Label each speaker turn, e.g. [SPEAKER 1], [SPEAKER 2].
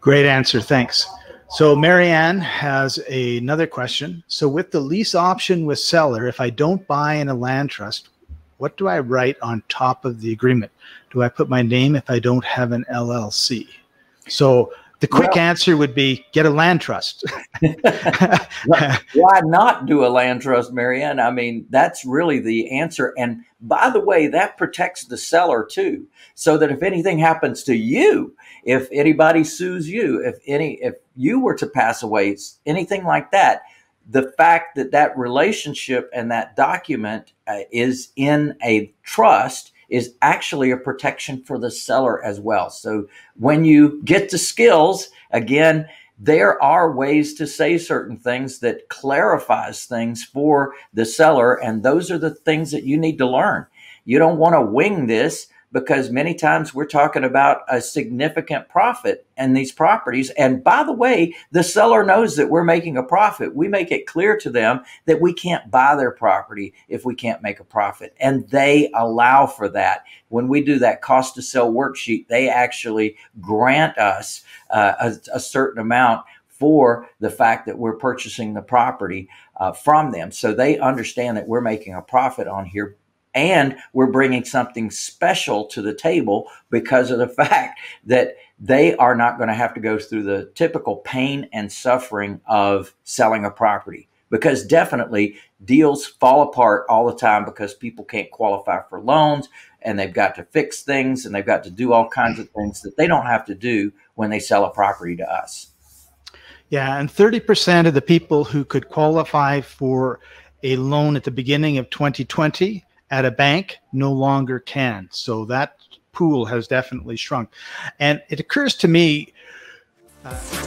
[SPEAKER 1] Great answer. Thanks. So Marianne has a, another question. So with the lease option with seller, if I don't buy in a land trust, what do I write on top of the agreement? Do I put my name if I don't have an LLC? So the quick well, answer would be get a land trust.
[SPEAKER 2] why not do a land trust, Marianne? I mean, that's really the answer. And by the way, that protects the seller too. So that if anything happens to you, if anybody sues you, if any, if you were to pass away, anything like that, the fact that that relationship and that document uh, is in a trust is actually a protection for the seller as well. So when you get the skills, again, there are ways to say certain things that clarifies things for the seller. And those are the things that you need to learn. You don't want to wing this because many times we're talking about a significant profit in these properties. And by the way, the seller knows that we're making a profit. We make it clear to them that we can't buy their property if we can't make a profit. And they allow for that. When we do that cost to sell worksheet, they actually grant us uh, a, a certain amount for the fact that we're purchasing the property uh, from them. So they understand that we're making a profit on here and we're bringing something special to the table because of the fact that they are not going to have to go through the typical pain and suffering of selling a property because definitely deals fall apart all the time because people can't qualify for loans and they've got to fix things and they've got to do all kinds of things that they don't have to do when they sell a property to us.
[SPEAKER 1] Yeah, and 30% of the people who could qualify for a loan at the beginning of 2020 at a bank no longer can. So that pool has definitely shrunk. And it occurs to me. Uh,